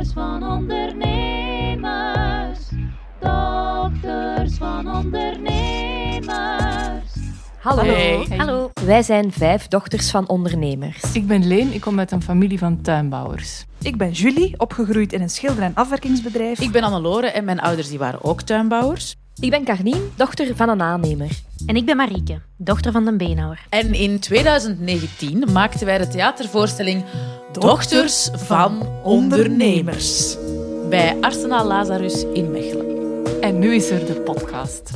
Dochters van ondernemers. Dochters van ondernemers. Hallo. Hey. Hallo. Wij zijn vijf dochters van ondernemers. Ik ben Leen, ik kom uit een familie van tuinbouwers. Ik ben Julie, opgegroeid in een schilder- en afwerkingsbedrijf. Ik ben Annelore en mijn ouders die waren ook tuinbouwers. Ik ben Carlien, dochter van een aannemer. En ik ben Marieke, dochter van de beenhouwer. En in 2019 maakten wij de theatervoorstelling Dochters van Ondernemers bij Arsenaal Lazarus in Mechelen. En nu is er de podcast.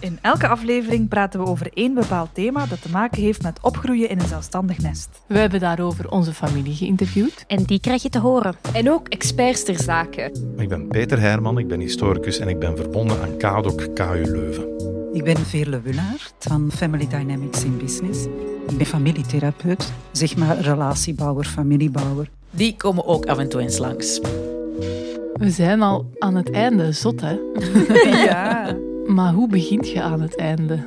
In elke aflevering praten we over één bepaald thema dat te maken heeft met opgroeien in een zelfstandig nest. We hebben daarover onze familie geïnterviewd. En die krijg je te horen. En ook experts ter zaken. Ik ben Peter Herman, ik ben historicus en ik ben verbonden aan KADOC KU Leuven. Ik ben Veerle Wullaert van Family Dynamics in Business. Ik ben familietherapeut, zeg maar relatiebouwer, familiebouwer. Die komen ook af en toe eens langs. We zijn al aan het einde, zot hè? Ja. Maar hoe begint je aan het einde?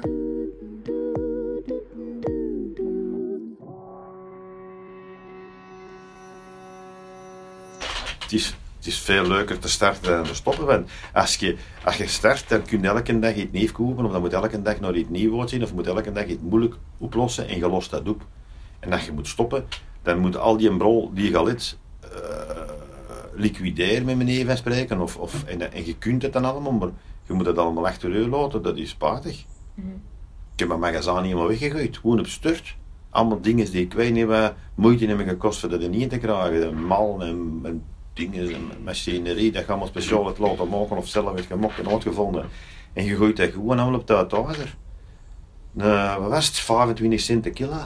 Het is, het is veel leuker te starten dan te stoppen. Want als je, als je start, dan kun je elke dag iets nieuws kopen, of dan moet elke dag nog iets nieuws zien, of moet elke dag iets moeilijk oplossen en je lost dat op. En als je moet stoppen, dan moet al die brol die je al eh, liquideren met meneer van spreken. Of, of, en, en je kunt het dan allemaal, maar je moet het allemaal achter je laten, dat is spaatig. Ik heb mijn magazijn helemaal weggegooid, gewoon op sturt. Allemaal dingen die ik weet niet wat moeite hebben gekost voor dat er niet te krijgen. Mal en, en dingen, en machinerie, dat je allemaal speciaal het laten maken of zelf heeft gemokt en uitgevonden. En je gooit dat gewoon allemaal op de uitdager. Nou, wat was het? 25 cent per kilo.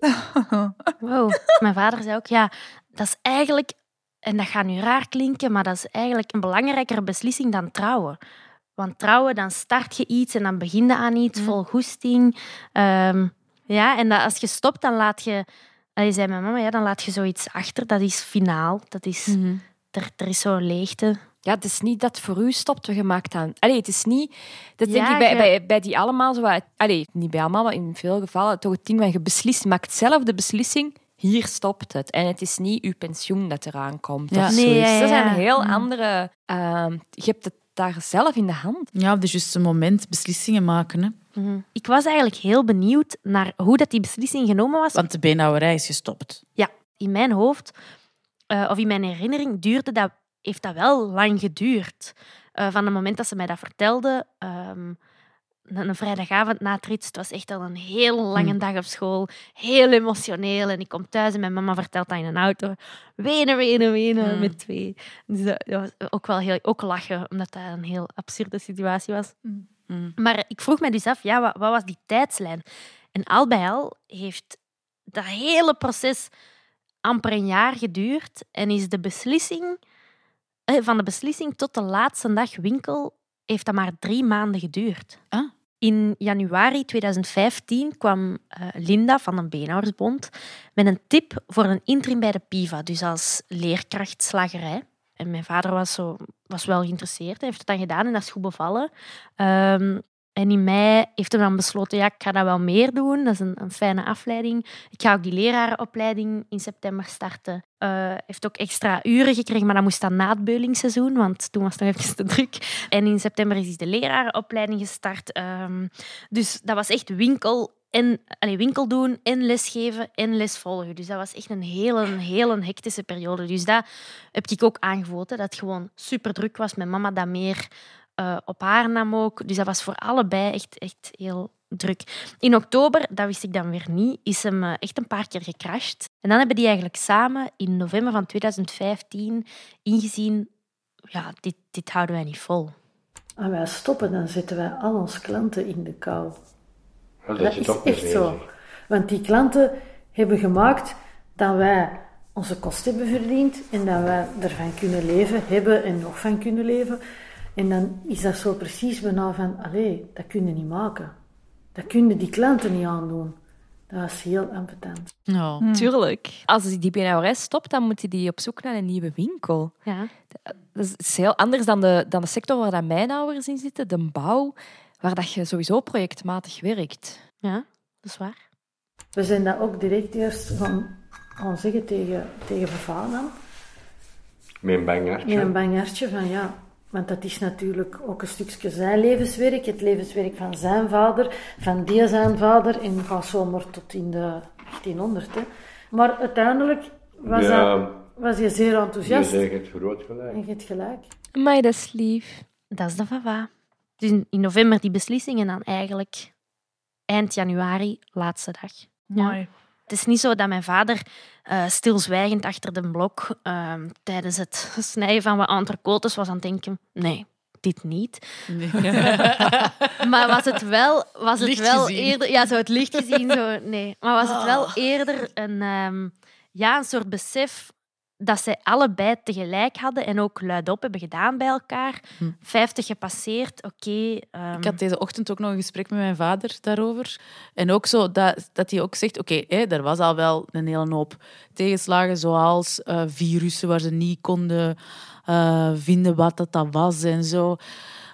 Wow. Mijn vader zei ook, ja, dat is eigenlijk, en dat gaat nu raar klinken, maar dat is eigenlijk een belangrijkere beslissing dan trouwen. Want trouwen, dan start je iets en dan begin je aan iets vol goesting. Ehm, ja, en dat, als je stopt, dan laat je... Je zei mijn mama, ja, dan laat je zoiets achter. Dat is finaal. Dat is, er, er is zo'n leegte. Ja, het is niet dat voor u stopt, we gemaakt aan. Allee, het is niet... Dat denk Ja, ik bij, je- bij, bij die allemaal zo... wat- Allee, niet bij allemaal, maar in veel gevallen toch het ding van je beslist, maakt zelf de beslissing, hier stopt het. En het is niet uw pensioen dat eraan komt Ja. of Nee, ja, ja, Dat zijn ja. heel andere... ehm, je hebt het daar zelf in de hand. Ja, op de juiste moment beslissingen maken. Hè? Mhm. Ik was eigenlijk heel benieuwd naar hoe dat die beslissing genomen was. Want de beenhouwerij is gestopt. Ja, in mijn hoofd, eh, of in mijn herinnering, duurde dat, heeft dat wel lang geduurd. Eh, van het moment dat ze mij dat vertelde, ehm, een, een vrijdagavond na het rit, het was echt al een heel lange dag op school, heel emotioneel. En ik kom thuis en mijn mama vertelt dat in een auto. Wenen, wenen, wenen, Mm. met twee. Dus dat, dat was ook wel heel, ook lachen, omdat dat een heel absurde situatie was. Mm. Maar ik vroeg me dus af, ja, wat, wat was die tijdslijn? En al bij al heeft dat hele proces amper een jaar geduurd en is de beslissing, eh, van de beslissing tot de laatste dag winkel, heeft dat maar drie maanden geduurd. Ah. In januari 2015 kwam eh, Linda van de Beenhouwersbond met een tip voor een interim bij de PIVA, dus als leerkracht slagerij. En mijn vader was, zo, was wel geïnteresseerd en heeft het dan gedaan en dat is goed bevallen. Ehm, en in mei heeft hij dan besloten, ja, ik ga dat wel meer doen. Dat is een, een fijne afleiding. Ik ga ook die lerarenopleiding in september starten. Eh heeft ook extra uren gekregen, maar dat moest dan na het beulingsseizoen, want toen was het nog even te druk. En in september is de lerarenopleiding gestart. Ehm, dus dat was echt winkel en allee, winkel doen en lesgeven en les volgen. Dus dat was echt een hele, hele hectische periode. Dus dat heb ik ook aangevoeld, dat het gewoon super druk was. Mijn mama dat meer eh, op haar nam ook. Dus dat was voor allebei echt, echt heel druk. In oktober, dat wist ik dan weer niet, is hem eh, echt een paar keer gecrashed. En dan hebben die eigenlijk samen in november van 2015 ingezien, ja, dit, dit houden wij niet vol. Als wij stoppen, dan zetten wij al onze klanten in de kou. Dat, Dat is echt zo. Want die klanten hebben gemaakt dat wij onze kosten hebben verdiend en dat wij ervan kunnen leven, hebben en nog van kunnen leven. En dan is dat zo precies bijna van, allee, dat kun je niet maken. Dat kunnen die klanten niet aandoen. Dat is heel ambetant. Ja. Tuurlijk. Als die beenhouwerij stopt, dan moet die op zoek naar een nieuwe winkel. Ja. Dat is heel anders dan de, dan de sector waar dat mijn ouders in zitten, de bouw, waar dat je sowieso projectmatig werkt. ja, dat is waar. We zijn dat ook direct eerst gaan, gaan zeggen tegen, tegen vader. Met een bang hartje. Met een bang hartje van ja. Want dat is natuurlijk ook een stukje zijn levenswerk, het levenswerk van zijn vader, van die zijn vader, en gaat zomaar tot in de 1800. Hè. Maar uiteindelijk was, Ja. dat, was je zeer Je enthousiast. zegt het groot gelijk. En je hebt gelijk. Maar dat is lief. Dat is de vava. Dus in, november die beslissing en dan eigenlijk eind januari, laatste dag. Ja. Mooi. Het is niet zo dat mijn vader eh, stilzwijgend achter de blok ehm, tijdens het snijden van wat entrecotes was aan het denken, nee, dit niet. maar was het wel, was het Licht wel gezien. eerder... Ja, zo het licht gezien, zo, nee. Maar was het wel eerder een, ehm, ja, een soort besef dat zij allebei tegelijk hadden en ook luidop hebben gedaan bij elkaar. Hm. 50 gepasseerd, oké. ehm, Ik had deze ochtend ook nog een gesprek met mijn vader daarover. En ook zo dat, dat hij ook zegt, oké, er was al wel een hele hoop tegenslagen, zoals eh, virussen waar ze niet konden eh, vinden wat dat, dat was en zo.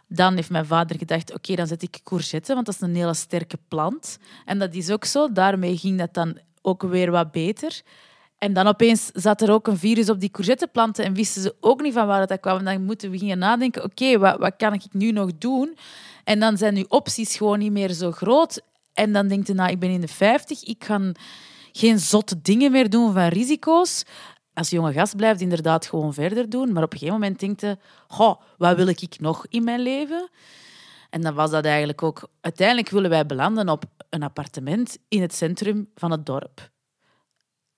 Dan heeft mijn vader gedacht, oké, dan zet ik courgette, want dat is een hele sterke plant. En dat is ook zo. Daarmee ging dat dan ook weer wat beter. En dan opeens zat er ook een virus op die courgetteplanten en wisten ze ook niet van waar dat kwam. Dan moeten we gingen nadenken, oké, wat, wat kan ik nu nog doen? En dan zijn uw opties gewoon niet meer zo groot. En dan denkt je, nou, ik ben in de 50, ik ga geen zotte dingen meer doen van risico's. Als jonge gast blijft inderdaad gewoon verder doen. Maar op een gegeven moment denkt je, goh, wat wil ik nog in mijn leven? En dan was dat eigenlijk ook... Uiteindelijk willen wij belanden op een appartement in het centrum van het dorp.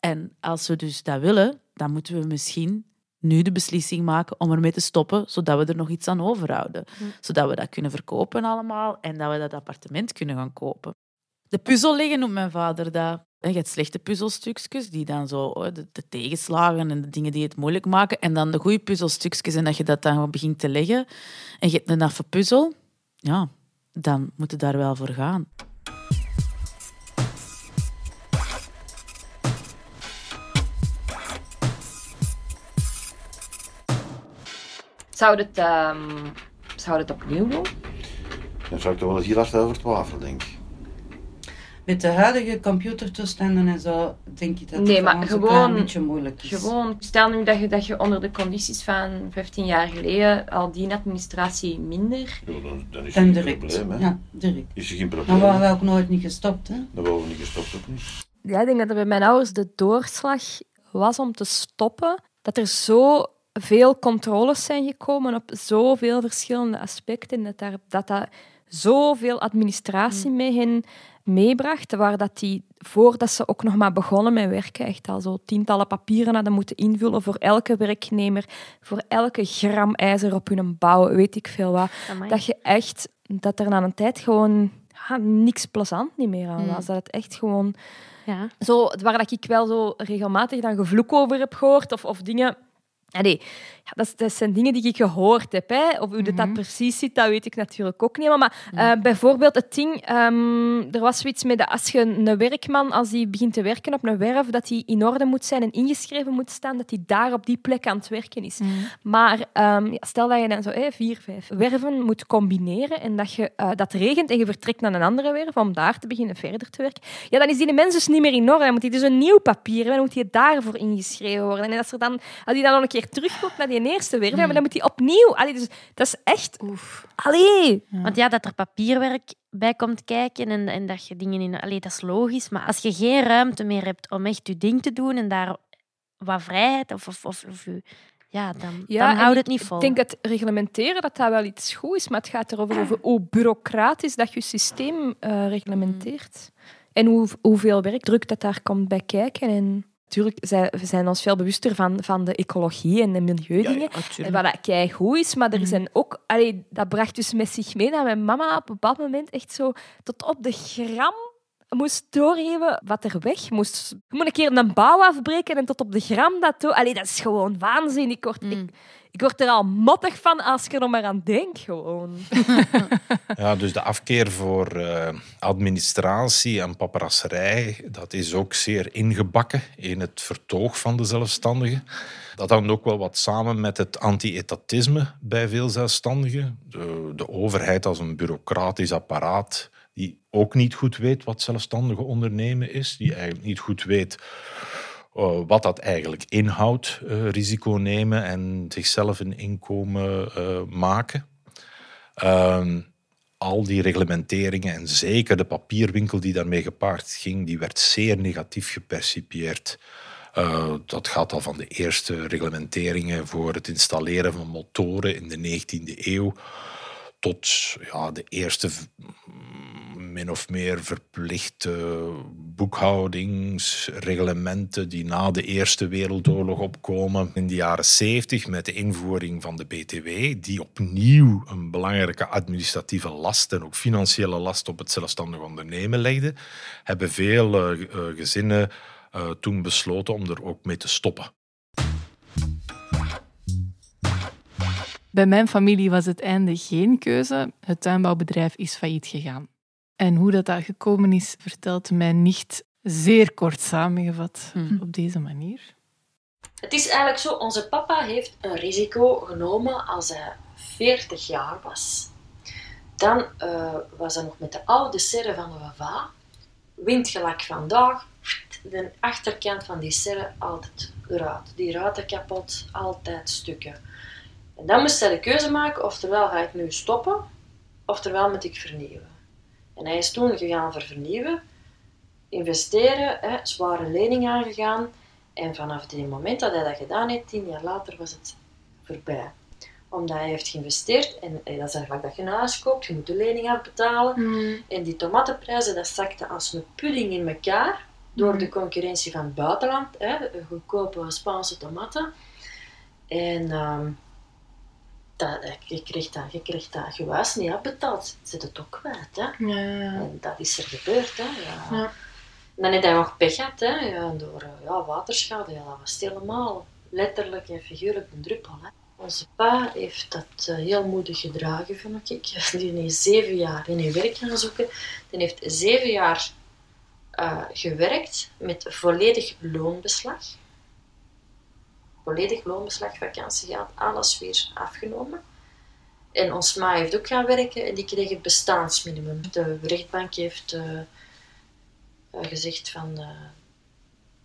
En als we dus dat willen, dan moeten we misschien nu de beslissing maken om ermee te stoppen, zodat we er nog iets aan overhouden. Zodat we dat kunnen verkopen allemaal en dat we dat appartement kunnen gaan kopen. De puzzel leggen noemt mijn vader dat. En Je hebt slechte puzzelstukjes, die dan zo oh, de, de tegenslagen en de dingen die het moeilijk maken. En dan de goede puzzelstukjes en dat je dat dan begint te leggen. En je hebt een affe puzzel. Ja, dan moet je daar wel voor gaan. Zou het, ehm, zou het opnieuw doen? Dan zou ik toch wel eens heel hard over twijfelen, denk ik. Met de huidige computertoestanden en zo, denk ik dat het Nee, maar een gewoon- klein beetje moeilijk is. Gewoon, stel nu dat je, dat je onder de condities van 15 jaar geleden al die administratie minder. Ja, dan, dan is Dan er geen direct. probleem, hè. Ja, direct. Is er geen Dan probleem. waren we ook nooit niet gestopt, hè? Dan waren we niet gestopt, ook niet. Ja, ik denk dat er bij mijn ouders de doorslag was om te stoppen. Dat er zo veel controles zijn gekomen op zoveel verschillende aspecten. Dat daar, dat, dat zoveel administratie mee hen meebracht. Waar dat die, voordat ze ook nog maar begonnen met werken, echt al zo tientallen papieren hadden moeten invullen voor elke werknemer, voor elke gram ijzer op hun bouw, weet ik veel wat. Amai. Dat je echt, dat er na een tijd gewoon ja, niks plezant niet meer aan Mm. was. Dat het echt gewoon Ja. zo, waar dat ik wel zo regelmatig dan gevloek over heb gehoord, of, of dingen... Allee, ja, dat, dat zijn dingen die ik gehoord heb. Hè. Of hoe dat, dat precies zit, dat weet ik natuurlijk ook niet. Maar, maar eh, bijvoorbeeld het ding... ehm, er was zoiets met dat als je een werkman, als die begint te werken op een werf, dat hij in orde moet zijn en ingeschreven moet staan, dat hij daar op die plek aan het werken is. Maar ehm, ja, stel dat je dan zo vier, vijf werven moet combineren en dat je, eh, dat regent en je vertrekt naar een andere werf om daar te beginnen verder te werken, ja, dan is die mens dus niet meer in orde. Dan moet hij dus een nieuw papier hebben, dan moet hij daarvoor ingeschreven worden. En als, er dan, als hij dan nog een keer terugkomt naar die eerste werf, ja, maar dan moet hij opnieuw... Allee, dus, dat is echt... Allee! Want ja, dat er papierwerk bij komt kijken en, en dat je dingen in... Allee, dat is logisch, maar als je geen ruimte meer hebt om echt je ding te doen en daar wat vrijheid of... of, of, of je- ja, dan, dan en houdt het niet vol. Ik denk het reglementeren dat dat wel iets goed is, maar het gaat erover over hoe bureaucratisch dat je systeem eh, reglementeert. En hoe, hoeveel werkdruk dat daar komt bij kijken. En natuurlijk zijn we zijn ons veel bewuster van, van de ecologie en de milieudingen. En wat dat kei goed is, maar er zijn ook... Allee, dat bracht dus met zich mee dat mijn mama op een bepaald moment echt zo tot op de gram moest doorgeven wat er weg moest. Je moet een keer een bouw afbreken en tot op de gram dat doen. Allee, dat is gewoon waanzin. Ik word, ik, ik word er al mottig van als ik er nog maar aan denk. Gewoon. Ja, dus de afkeer voor eh, administratie en paperasserij, dat is ook zeer ingebakken in het vertoog van de zelfstandigen. Dat hangt ook wel wat samen met het anti-etatisme bij veel zelfstandigen. De, de overheid als een bureaucratisch apparaat ook niet goed weet wat zelfstandige ondernemen is, die eigenlijk niet goed weet uh, wat dat eigenlijk inhoudt, uh, risico nemen en zichzelf een inkomen uh, maken. Ehm, al die reglementeringen en zeker de papierwinkel die daarmee gepaard ging, die werd zeer negatief gepercipieerd. Dat gaat al van de eerste reglementeringen voor het installeren van motoren in de 19e eeuw tot ja, de eerste min of meer verplichte boekhoudingsreglementen die na de Eerste Wereldoorlog opkomen in de jaren 70 met de invoering van de BTW, die opnieuw een belangrijke administratieve last en ook financiële last op het zelfstandig ondernemen legde, hebben veel uh, gezinnen uh, toen besloten om er ook mee te stoppen. Bij mijn familie was het einde geen keuze. Het tuinbouwbedrijf is failliet gegaan. En hoe dat, dat gekomen is, vertelt mijn nicht zeer kort samengevat Hmm. op deze manier. Het is eigenlijk zo, onze papa heeft een risico genomen als hij 40 jaar was. Dan uh, was hij nog met de oude serre van de Wava. Windgelak vandaag, de achterkant van die serre altijd eruit. Die ruiten kapot, altijd stukken. En dan moest hij de keuze maken, oftewel ga ik nu stoppen, oftewel moet ik vernieuwen. En hij is toen gegaan voor vernieuwen, investeren, hè, zware lening aangegaan. En vanaf het moment dat hij dat gedaan heeft, tien jaar later, was het voorbij. Omdat hij heeft geïnvesteerd, en dat is eigenlijk dat je een huis koopt, je moet de lening afbetalen. Mm. En die tomatenprijzen, dat zakte als een pudding in elkaar, door de concurrentie van het buitenland, hè, goedkope Spaanse tomaten. En... Um, dat, je kreeg dat, je kreeg dat gewijs niet afbetaald. Zit het ook kwijt, hè? Ja. En dat is er gebeurd, hè? Ja. Ja. En dan heeft hij nog pech gehad, hè? Ja, door ja, waterschade. Ja, dat was helemaal letterlijk en figuurlijk een druppel. Hè? Onze pa heeft dat uh, heel moedig gedragen, vind ik. Die heeft zeven jaar in een werk gaan zoeken. Die heeft zeven jaar uh, gewerkt met volledig loonbeslag volledig loonbeslag, vakantie gehad, alles weer afgenomen. En ons ma heeft ook gaan werken en die kreeg het bestaansminimum. De rechtbank heeft uh, uh, gezegd van, uh,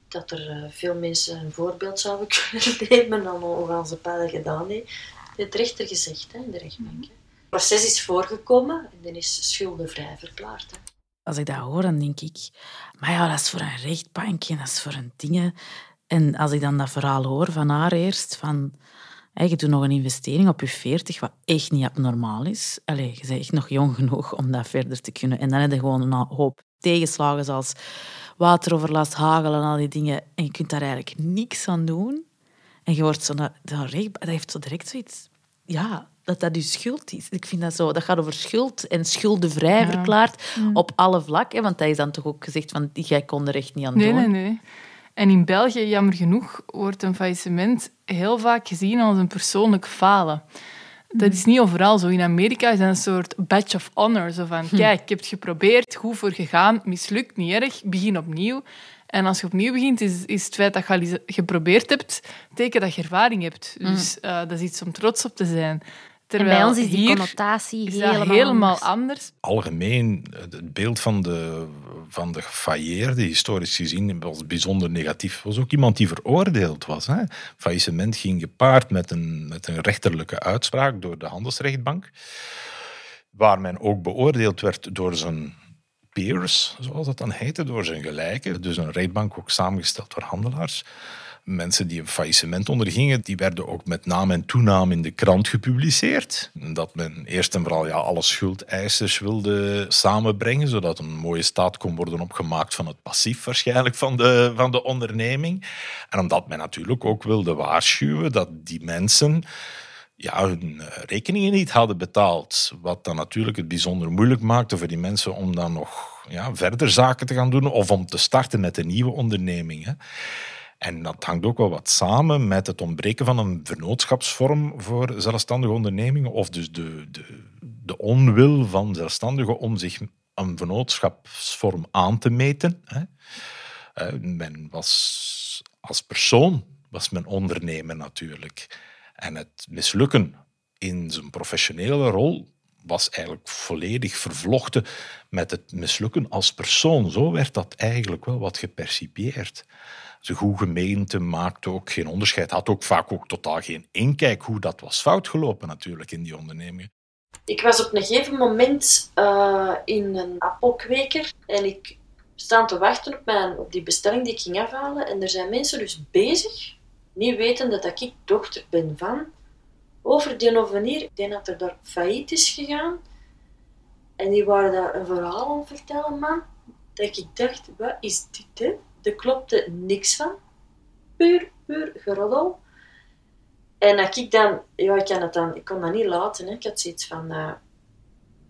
dat er veel mensen een voorbeeld zouden kunnen nemen dan hoe onze dat gedaan heeft. Dat de rechter gezegd hè, in de rechtbank. Het proces is voorgekomen en dan is schuldenvrij verklaard. Hè. Als ik dat hoor, dan denk ik... Maar ja, dat is voor een rechtbank en dat is voor een dingen... En als ik dan dat verhaal hoor van haar eerst, van hey, je doet nog een investering op je 40, wat echt niet abnormaal is. Allee, je bent echt nog jong genoeg om dat verder te kunnen. En dan heb je gewoon een hoop tegenslagen zoals wateroverlast, hagel en al die dingen. En je kunt daar eigenlijk niks aan doen. En je wordt zo naar, naar recht, dat heeft zo direct zoiets... Ja, dat dat je schuld is. Ik vind dat zo... Dat gaat over schuld en schuldenvrij ja. verklaard op alle vlakken. Want dat is dan toch ook gezegd van, jij kon er echt niet aan nee, doen. Nee, nee, en in België, jammer genoeg, wordt een faillissement heel vaak gezien als een persoonlijk falen. Dat is niet overal zo. In Amerika is dat een soort badge of honor. Zo van, hm. kijk, ik heb het geprobeerd, goed voor gegaan, mislukt, niet erg, begin opnieuw. En als je opnieuw begint, is, is het feit dat je al geprobeerd hebt, teken dat je ervaring hebt. Dus uh, dat is iets om trots op te zijn. Terwijl en bij ons is die connotatie is helemaal, helemaal anders. anders. Algemeen, het beeld van de, van de gefailleerde, historisch gezien, was bijzonder negatief. was ook iemand die veroordeeld was. Hè. Faillissement ging gepaard met een, met een rechterlijke uitspraak door de handelsrechtbank, waar men ook beoordeeld werd door zijn peers, zoals dat dan heette, door zijn gelijken. Dus een rechtbank ook samengesteld door handelaars mensen die een faillissement ondergingen, die werden ook met naam en toenaam in de krant gepubliceerd. Dat men eerst en vooral ja, alle schuldeisers wilde samenbrengen, zodat een mooie staat kon worden opgemaakt van het passief waarschijnlijk van de, van de onderneming. En omdat men natuurlijk ook wilde waarschuwen dat die mensen ja, hun rekeningen niet hadden betaald. Wat dan natuurlijk het bijzonder moeilijk maakte voor die mensen om dan nog ja, verder zaken te gaan doen of om te starten met een nieuwe onderneming. Hè. En dat hangt ook wel wat samen met het ontbreken van een vennootschapsvorm voor zelfstandige ondernemingen, of dus de, de, de onwil van zelfstandigen om zich een vennootschapsvorm aan te meten. Hè. Uh, men was als persoon was men ondernemer natuurlijk. En het mislukken in zijn professionele rol was eigenlijk volledig vervlochten met het mislukken als persoon. Zo werd dat eigenlijk wel wat gepercipieerd. De goede gemeente maakte ook geen onderscheid. Had ook vaak ook totaal geen inkijk hoe dat was fout gelopen natuurlijk in die ondernemingen. Ik was op een gegeven moment uh, in een appelkweker en ik sta te wachten op, mijn, op die bestelling die ik ging afhalen. En er zijn mensen dus bezig, niet wetende dat ik dochter ben van, over die. Ik denk dat er daar failliet is gegaan. En die waren daar een verhaal het vertellen, man. Dat ik dacht, wat is dit, hè? Er klopte niks van. Puur, puur geroddel. En dat ik dan, ja, ik, kan het dan, ik kon dat niet laten. Hè. Ik had zoiets van, uh,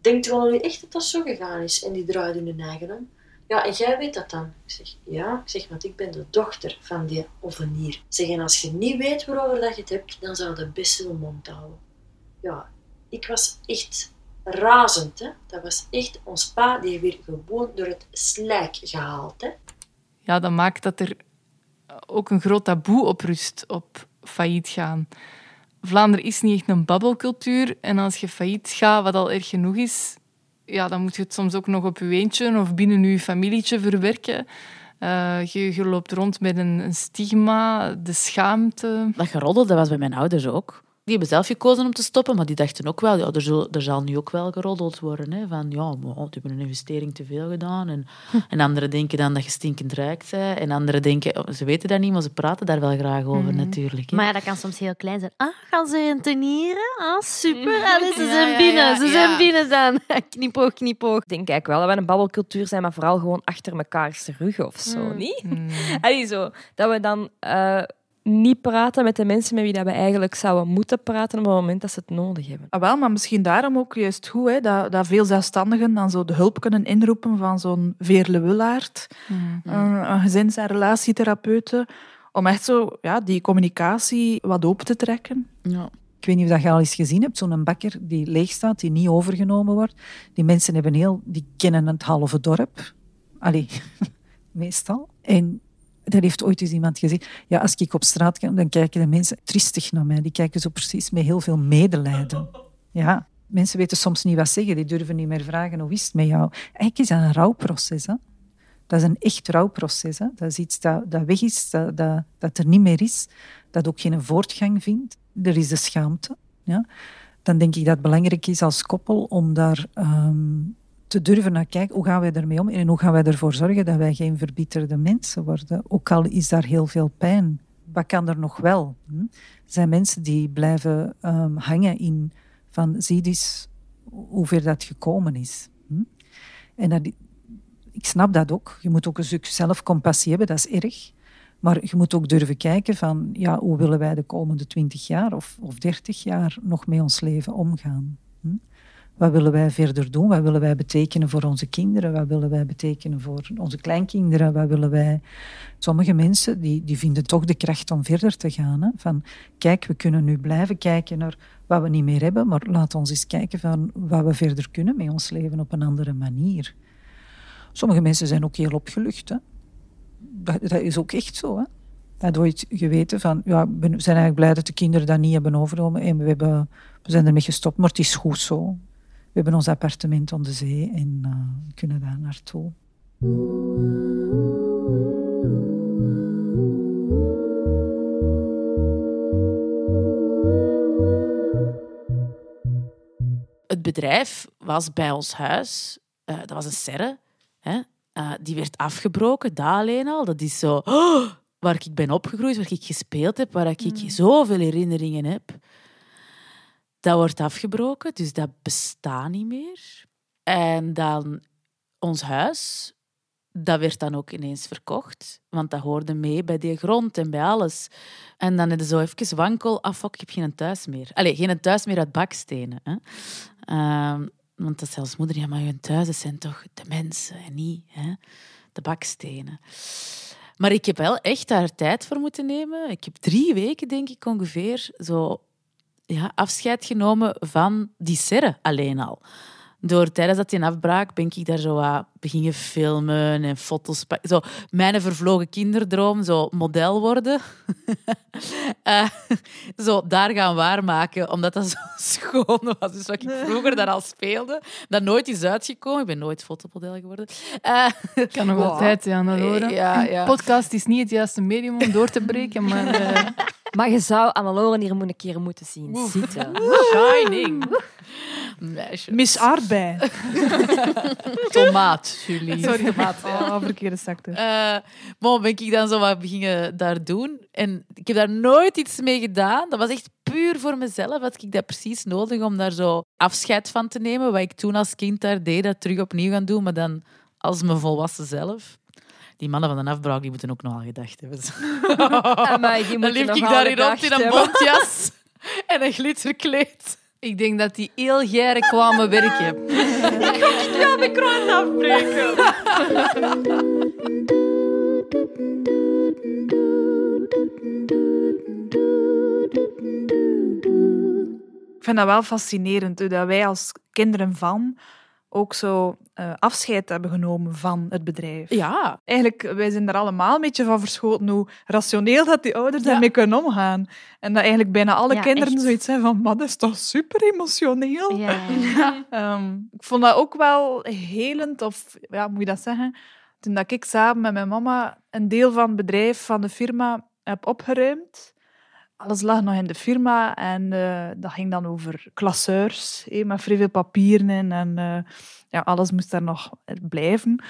denkt gewoon nu echt dat dat zo gegaan is? En die draaide hun eigen om. Ja, en jij weet dat dan? Ik zeg, ja. Zeg, want ik ben de dochter van die ovenier. Zeg, en als je niet weet waarover dat je het hebt, dan zou je best wel mond houden. Ja, ik was echt razend. Hè. Dat was echt ons pa, die weer gewoon door het slijk gehaald. Hè. Ja, dat maakt dat er ook een groot taboe op rust, op failliet gaan. Vlaanderen is niet echt een babbelcultuur. En als je failliet gaat, wat al erg genoeg is, ja, dan moet je het soms ook nog op je eentje of binnen je familietje verwerken. Uh, je, loopt rond met een, een, stigma, de schaamte. Dat geroddel, dat was bij mijn ouders ook. Die hebben zelf gekozen om te stoppen, maar die dachten ook wel, ja, er, zal, er zal nu ook wel geroddeld worden. Hè, van, ja, maar, die hebben een investering te veel gedaan. En, en anderen denken dan dat je stinkend rijk bent. En anderen denken, oh, ze weten dat niet, maar ze praten daar wel graag over Mhm. natuurlijk. Hè. Maar ja, dat kan soms heel klein zijn. Ah, gaan ze rentenieren? Ah, super. Allee, ze zijn binnen. Ze zijn binnen dan. Knipoog, knipoog. Ik denk eigenlijk wel dat we een babbelcultuur zijn, maar vooral gewoon achter mekaars ruggen of zo, Mm. niet? Allee, zo, dat we dan eh, niet praten met de mensen met wie dat we eigenlijk zouden moeten praten op het moment dat ze het nodig hebben. Ah, wel, maar misschien daarom ook juist goed hè, dat, dat veel zelfstandigen dan zo de hulp kunnen inroepen van zo'n Veerle Willaert, een, een gezins- en relatietherapeute, om echt zo ja, die communicatie wat open te trekken. Ja. Ik weet niet of dat je al eens gezien hebt, zo'n bakker die leeg staat, die niet overgenomen wordt. Die mensen hebben heel, die kennen het halve dorp. Allee, meestal. En daar heeft ooit eens iemand gezegd, ja, als ik op straat kom, dan kijken de mensen triestig naar mij. Die kijken zo precies met heel veel medelijden. Ja, mensen weten soms niet wat zeggen. Die durven niet meer vragen, hoe is het met jou? Eigenlijk is dat een rouwproces, hè. Dat is een echt rouwproces. Hè. Dat is iets dat, dat weg is, dat, dat, dat er niet meer is, dat ook geen voortgang vindt. Er is de schaamte. Ja. Dan denk ik dat het belangrijk is als koppel om daar ehm, te durven naar kijken. Hoe gaan wij ermee om en hoe gaan wij ervoor zorgen dat wij geen verbitterde mensen worden? Ook al is daar heel veel pijn. Wat kan er nog wel? Hm? Er zijn mensen die blijven ehm, hangen in van zie dus hoe ver dat gekomen is. Hm? En dat, ik snap dat ook. Je moet ook een stuk zelfcompassie hebben, dat is erg. Maar je moet ook durven kijken van ja, hoe willen wij de komende twintig jaar of, of dertig jaar nog met ons leven omgaan? Wat willen wij verder doen? Wat willen wij betekenen voor onze kinderen? Wat willen wij betekenen voor onze kleinkinderen? Wat willen wij... Sommige mensen die, die vinden toch de kracht om verder te gaan. Hè? Van, kijk, we kunnen nu blijven kijken naar wat we niet meer hebben, maar laat ons eens kijken van wat we verder kunnen met ons leven op een andere manier. Sommige mensen zijn ook heel opgelucht. Hè? Dat, dat is ook echt zo. Hè? Dat ooit geweten van, ja, we zijn eigenlijk blij dat de kinderen dat niet hebben overgenomen en we, hebben, we zijn ermee gestopt, maar het is goed zo. We hebben ons appartement aan de zee en uh, kunnen daar naartoe. Het bedrijf was bij ons huis. Uh, dat was een serre. Hè? Uh, die werd afgebroken, dat alleen al. Dat is zo... Oh, waar ik ben opgegroeid, waar ik gespeeld heb, waar ik mm. zoveel herinneringen heb. Dat wordt afgebroken, dus dat bestaat niet meer. En dan ons huis, dat werd dan ook ineens verkocht. Want dat hoorde mee bij die grond en bij alles. En dan hadden zo even wankel, ah fuck, ik heb geen thuis meer. Allee, geen thuis meer uit bakstenen. Hè? Um, want dat zelfs moeder, ja, maar je thuizen zijn toch de mensen en niet hè? de bakstenen. Maar ik heb wel echt daar tijd voor moeten nemen. Ik heb drie weken, denk ik ongeveer, zo ja, afscheid genomen van die serre alleen al. Door tijdens dat die afbraak ben ik daar zo wat beginnen filmen en foto's pakken. Zo, mijn vervlogen kinderdroom, zo model worden. Eh, zo daar gaan waarmaken, omdat dat zo schoon was. Dus wat ik vroeger daar al speelde, dat nooit is uitgekomen. Ik ben nooit fotomodel geworden. Eh, Kan nog wow. altijd, ja, dat horen. Ja, ja. Podcast is niet het juiste medium om door te breken, maar... eh, Maar je zou Annelore hier een keer moeten zien zitten. Shining. Meisje. Miss Aardbei. tomaat, Julie. Sorry, tomaat. Oh, verkeerde sector. Eh maar ben ik dan zo wat beginnen daar doen. En ik heb daar nooit iets mee gedaan. Dat was echt puur voor mezelf. Had ik dat precies nodig om daar zo afscheid van te nemen. Wat ik toen als kind daar deed, dat terug opnieuw gaan doen. Maar dan als mijn volwassen zelf. Die mannen van de afbraak, die moeten ook nog al gedacht hebben. Amai, die Dan liep ik nogal daar hier rond in een bontjas en een glitterkleed. Ik denk dat die heel geren kwamen werken. Ja, mijn kroon afbreken. Ik vind dat wel fascinerend, hoe dat wij als kinderen van ook zo eh, afscheid hebben genomen van het bedrijf. Ja. Eigenlijk, wij zijn er allemaal een beetje van verschoten hoe rationeel dat die ouders daarmee kunnen omgaan. En dat eigenlijk bijna alle Ja, kinderen echt. zoiets zijn van, maar dat is toch super emotioneel? Ja. Ehm, ik vond dat ook wel helend, of ja, moet je dat zeggen? Toen dat ik samen met mijn mama een deel van het bedrijf, van de firma, heb opgeruimd. Alles lag nog in de firma en eh, dat ging dan over klasseurs, eh, met vrij veel papieren in en eh, ja, alles moest daar nog blijven.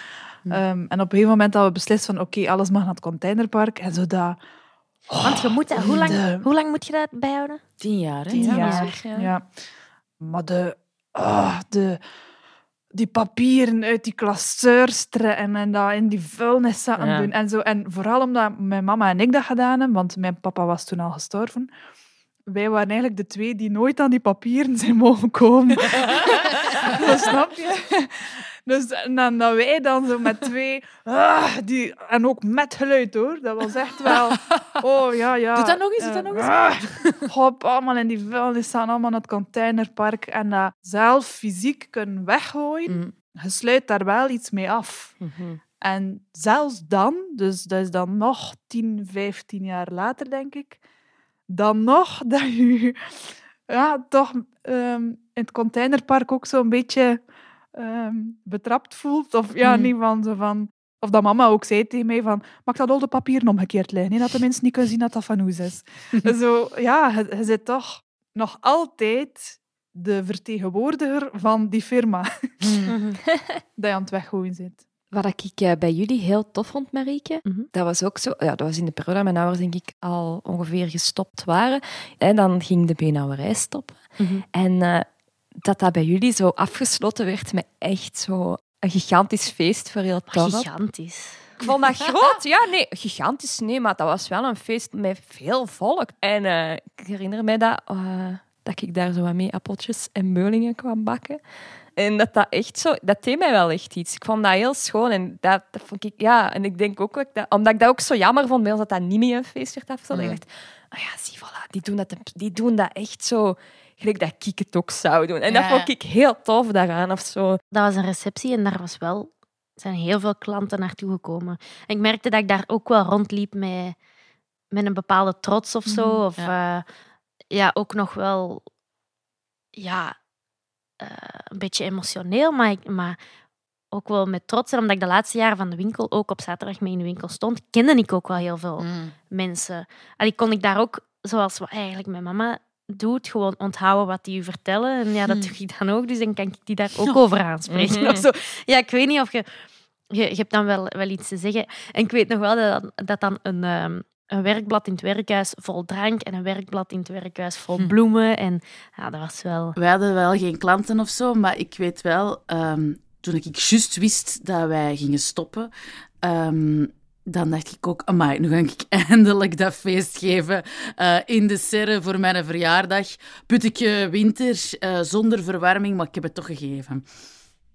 Ehm, en op een gegeven moment hadden we beslist van oké, alles mag naar het containerpark en zo dat... Want je moet dat, hoe, lang, de- hoe lang moet je dat bijhouden? Tien jaar, hè? Tien Ja, jaar. ja. Ja. Maar de, ah, de, die papieren uit die klasseurs trekken en dat in die vuilniszakken Ja. doen en zo. En vooral omdat mijn mama en ik dat gedaan hebben, want mijn papa was toen al gestorven. Wij waren eigenlijk de twee die nooit aan die papieren zijn mogen komen. Dat snap je? Dus en dan dat wij dan zo met twee... ah, die, en ook met geluid, hoor. Dat was echt wel... Oh, ja, ja. Doe dat nog eens, doe dat nog eens. ah, Hop, allemaal in die vuilnis staan, allemaal naar het containerpark. En dat zelf fysiek kunnen weggooien, Mm. je sluit daar wel iets mee af. En zelfs dan, dus dat is dan nog 10, 15 jaar later, denk ik, dan nog dat je ja, toch ehm, in het containerpark ook zo'n beetje ehm, betrapt voelt. Of ja, Mhm. niet van zo van... Of dat mama ook zei tegen mij van, mag dat al de papieren omgekeerd liggen, hè, dat de mensen niet kunnen zien dat dat van ons is. zo, ja, je, je zit toch nog altijd de vertegenwoordiger van die firma dat je aan het weggooien zit. Wat ik eh, bij jullie heel tof vond, Marieke, Mhm. dat was ook zo... Ja, dat was in de periode dat mijn ouders, denk ik, al ongeveer gestopt waren. En dan ging de beenhouwerij stoppen. Mhm. En eh, dat dat bij jullie zo afgesloten werd met echt zo een gigantisch feest voor heel Torp. Gigantisch. Ik vond dat groot. Ja, nee, gigantisch. Nee, maar dat was wel een feest met veel volk. En eh, ik herinner me dat, eh, dat ik daar zo wat mee appeltjes en meulingen kwam bakken. En dat dat echt zo... Dat deed mij wel echt iets. Ik vond dat heel schoon. En dat, dat vond ik... Ja, en ik denk ook... dat omdat ik dat ook zo jammer vond bij ons, dat dat niet meer een feest werd afgesloten. Ik dacht, ah ja, zie, voilà. Die doen dat, die doen dat echt zo... Gelijk dat ik het ook zou doen. En dat vond ik heel tof daaraan. Of zo. Dat was een receptie en daar was wel, zijn heel veel klanten naartoe gekomen. En ik merkte dat ik daar ook wel rondliep met, met een bepaalde trots of zo. Mhm, of ja. ja, ook nog wel ja, eh, een beetje emotioneel, maar, ik, maar ook wel met trots. En omdat ik de laatste jaren van de winkel ook op zaterdag mee in de winkel stond, kende ik ook wel heel veel Mm. mensen. En kon ik daar ook, zoals eigenlijk mijn mama doet, gewoon onthouden wat die u vertellen. En ja, dat doe ik dan ook, dus dan kan ik die daar ook over aanspreken. Mhm. of zo. Ja, ik weet niet of je... Je, je hebt dan wel, wel iets te zeggen. En ik weet nog wel dat, dat dan een, ehm, een werkblad in het werkhuis vol drank en een werkblad in het werkhuis vol Hm. bloemen. En ja, dat was wel... Wij hadden wel geen klanten of zo, maar ik weet wel, ehm, toen ik juist wist dat wij gingen stoppen, ehm, dan dacht ik ook, amai, nu ga ik eindelijk dat feest geven eh, in de serre voor mijn verjaardag. Putteke winter, eh, zonder verwarming, maar ik heb het toch gegeven.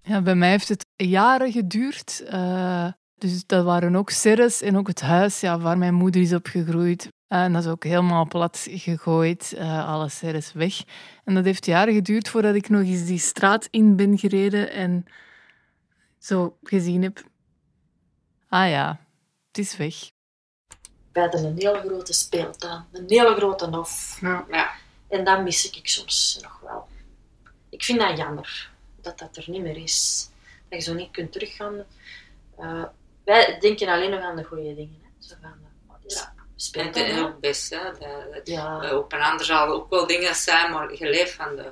Ja, bij mij heeft het jaren geduurd. Eh, dus dat waren ook serres en ook het huis ja, waar mijn moeder is opgegroeid. Eh, en dat is ook helemaal plat gegooid. Alles er is weg. En dat heeft jaren geduurd voordat ik nog eens die straat in ben gereden en zo gezien heb. Ah ja, het is weg. We hadden een hele grote speeltuin, een hele grote hof. Ja. ja. En dat mis ik soms nog wel. Ik vind dat jammer dat dat er niet meer is. Dat je zo niet kunt teruggaan. Uh, wij denken alleen nog aan de goede dingen. Hè. Zo gaan, ja, speelt het heel best. Hè. Dat, ja. Op een ander zal ook wel dingen zijn, maar je leeft van de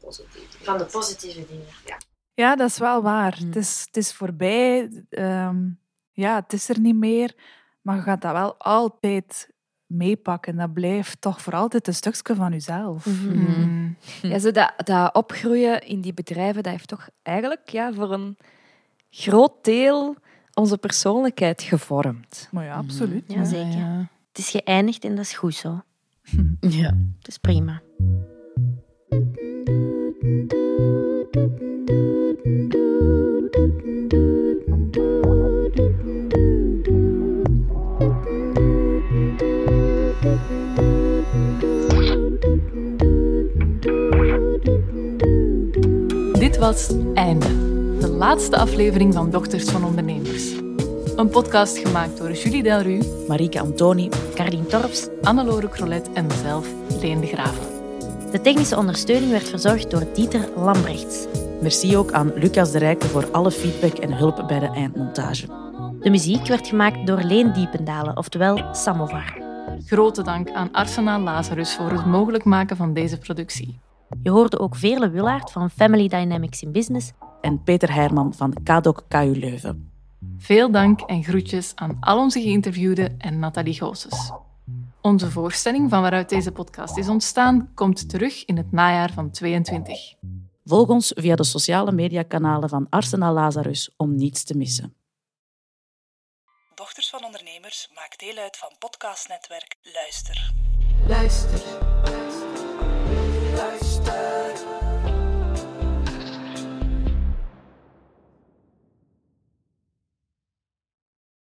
positieve dingen. Van de positieve dingen, ja. Ja, dat is wel waar. Het, is, het is voorbij. Um, ja, het is er niet meer. Maar je gaat dat wel altijd meepakken. Dat blijft toch voor altijd een stukje van jezelf. Mm -hmm. Ja, zo dat, dat opgroeien in die bedrijven, dat heeft toch eigenlijk ja, voor een groot deel onze persoonlijkheid gevormd. Maar ja, absoluut. Ja, zeker. Ja. Het is geëindigd en dat is goed zo. Ja. Het is prima. Was Einde, de laatste aflevering van Dochters van Ondernemers. Een podcast gemaakt door Julie Delru, Marieke Antoni, Carlien Torps, Annelore Crolet en mezelf, Leen de Graven. De technische ondersteuning werd verzorgd door Dieter Lambrechts. Merci ook aan Lucas de Rijke voor alle feedback en hulp bij de eindmontage. De muziek werd gemaakt door Leen Diependalen, oftewel Samovar. Grote dank aan Arsenaal Lazarus voor het mogelijk maken van deze productie. Je hoorde ook Veerle Willaert van Family Dynamics in Business en Peter Heijman van Kadok KU Leuven. Veel dank en groetjes aan al onze geïnterviewden en Nathalie Goossens. Onze voorstelling van waaruit deze podcast is ontstaan komt terug in het najaar van 2022. Volg ons via de sociale mediakanalen van Arsenal Lazarus om niets te missen. Dochters van Ondernemers maakt deel uit van podcastnetwerk Luister. Luister.